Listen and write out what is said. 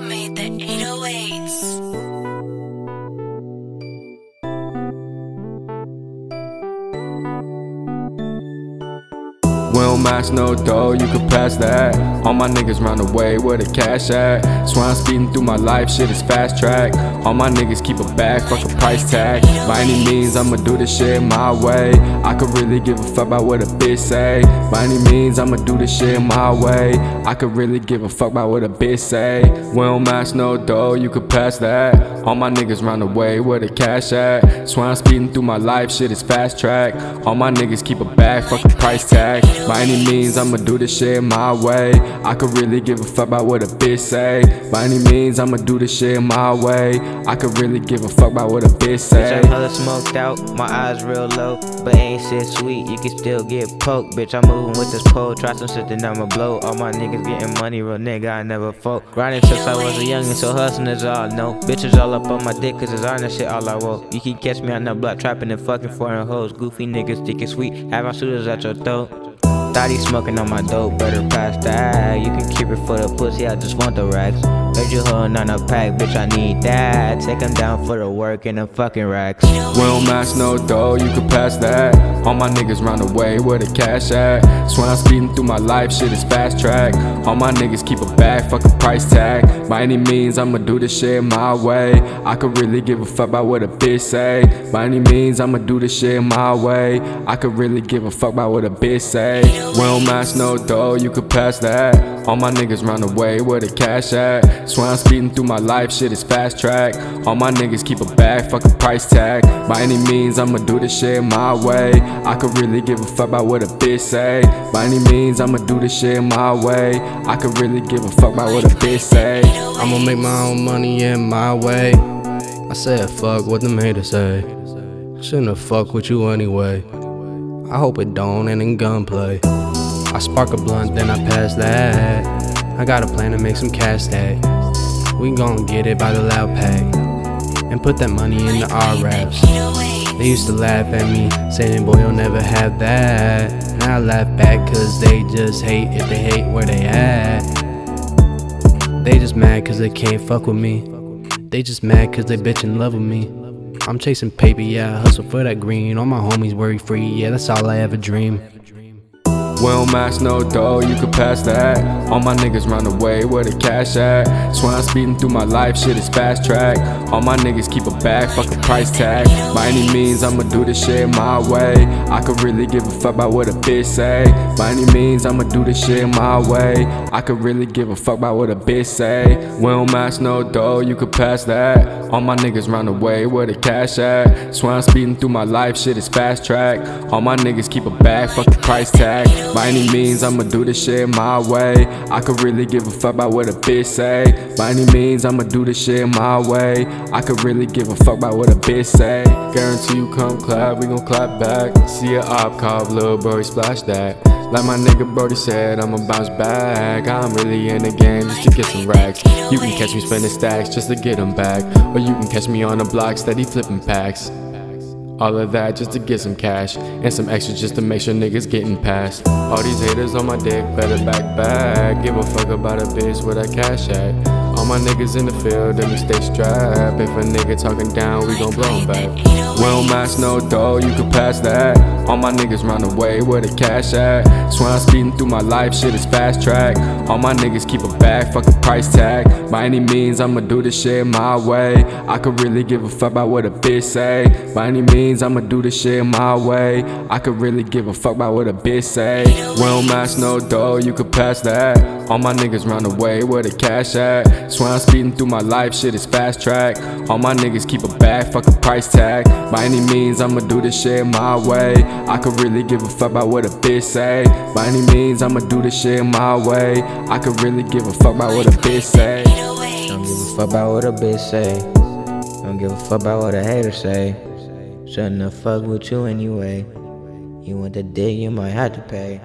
made the 808s. We don't dough, you can pass that. All my niggas round the way where the cash at. I'm speeding through my life, shit is fast track. All my niggas keep a bag, fuck a price tag. By any means, I'ma do this shit my way. I could really give a fuck about what a bitch say. By any means, I'ma do this shit my way. I could really give a fuck about what a bitch say. We don't dough, you could pass that. All my niggas round the way where the cash at. I'm speeding through my life, shit is fast track. All my niggas keep a bag, fuck a price tag. By any means, I'ma do this shit my way. I could really give a fuck about what a bitch say. By any means, I'ma do this shit my way. I could really give a fuck about what a bitch say. Bitch. I'm hella smoked out, my eyes real low, but ain't shit sweet, you can still get poked. Bitch, I'm moving with this pole, try some shit, then I'ma blow. All my niggas getting money, real nigga, I never folk. Grinding since I was a youngin', so hustling is all I know. Bitches all up on my dick, cause it's on that shit all I want. You can catch me on the block, trapping and fucking foreign hoes. Goofy niggas think it's sweet, have my shooters at your throat. Thought he smoking on my dope, better pass that. You can keep it for the pussy, I just want the racks. Heard you holding on a pack, bitch, I need that. Take him down for the work in the fucking racks. Don't match no dough, you can pass that. All my niggas round the way where the cash at. Swear I'm speeding through my life, shit is fast track. All my niggas keep a bag, fuck a price tag. By any means, I'ma do this shit my way. I could really give a fuck about what a bitch say. By any means, I'ma do this shit my way. I could really give a fuck about what a bitch say. Don't match no dough, you could pass that. All my niggas run away way where the cash at. Swear I'm speeding through my life, shit is fast track. All my niggas keep a bag, fuck a price tag. By any means, I'ma do this shit my way. I could really give a fuck about what a bitch say. By any means, I'ma do this shit my way. I could really give a fuck about what a bitch say. I'ma make my own money in my way. I said fuck what them haters say. Shouldn't have fucked with you anyway. I hope it don't end in gunplay. I spark a blunt, then I pass that. I got a plan to make some cash stack. We gon' get it by the loud pack. And put that money into our raps. They used to laugh at me, saying, Boy, you'll never have that. And I laugh back, cause they just hate if they hate where they at. They just mad cause they can't fuck with me. They just mad cause they bitch in love with me. I'm chasing paper, yeah, I hustle for that green. All my homies worry free, yeah, that's all I ever dream. We don't match no dough, you could pass that. All my niggas run away way where the cash at. I'm speeding through my life, shit is fast track. All my niggas keep a bag, fuck a price tag. By any means, I'ma do this shit my way. I could really give a fuck about what a bitch say. By any means, I'ma do this shit my way. I could really give a fuck about what a bitch say. We don't match no dough, you could pass that. All my niggas round the way where the cash at. Swear I'm speeding through my life, shit is fast track. All my niggas keep a bag, fuck the price tag. By any means, I'ma do this shit my way. I could really give a fuck about what a bitch say. By any means, I'ma do this shit my way. I could really give a fuck about what a bitch say. Guarantee you come clap, we gon' clap back. See a op cop, little Brody splash that. Like my nigga Brody said, I'ma bounce back. I'm really in the game just to get some racks. You can catch me spending stacks just to get them back. Or you can catch me on the block steady flipping packs. All of that just to get some cash and some extra just to make sure niggas getting past. All these haters on my dick better back back. Give a fuck about a bitch where that cash at. All my niggas in the field and we stay strapped. If a nigga talking down, we gon' blow him back. Don't match no dough, you can pass that. All my niggas round the way where the cash at. I'm speeding through my life, shit is fast track. All my niggas keep a bag, fuck a price tag. By any means, I'ma do this shit my way. I could really give a fuck about what a bitch say. By any means, I'ma do this shit my way. I could really give a fuck about what a bitch say. Don't match no dough, you could pass that. All my niggas round the way where the cash at. I'm speeding through my life, shit is fast track. All my niggas keep a bag, fuck a price tag. By any means, I'ma do this shit my way. I could really give a fuck about what a bitch say. By any means, I'ma do this shit my way. I could really give a fuck about what a bitch say. Don't give a fuck about what a bitch say. Don't give a fuck about what a hater say. Shouldn't have fucked with you anyway. You want the dick, you might have to pay.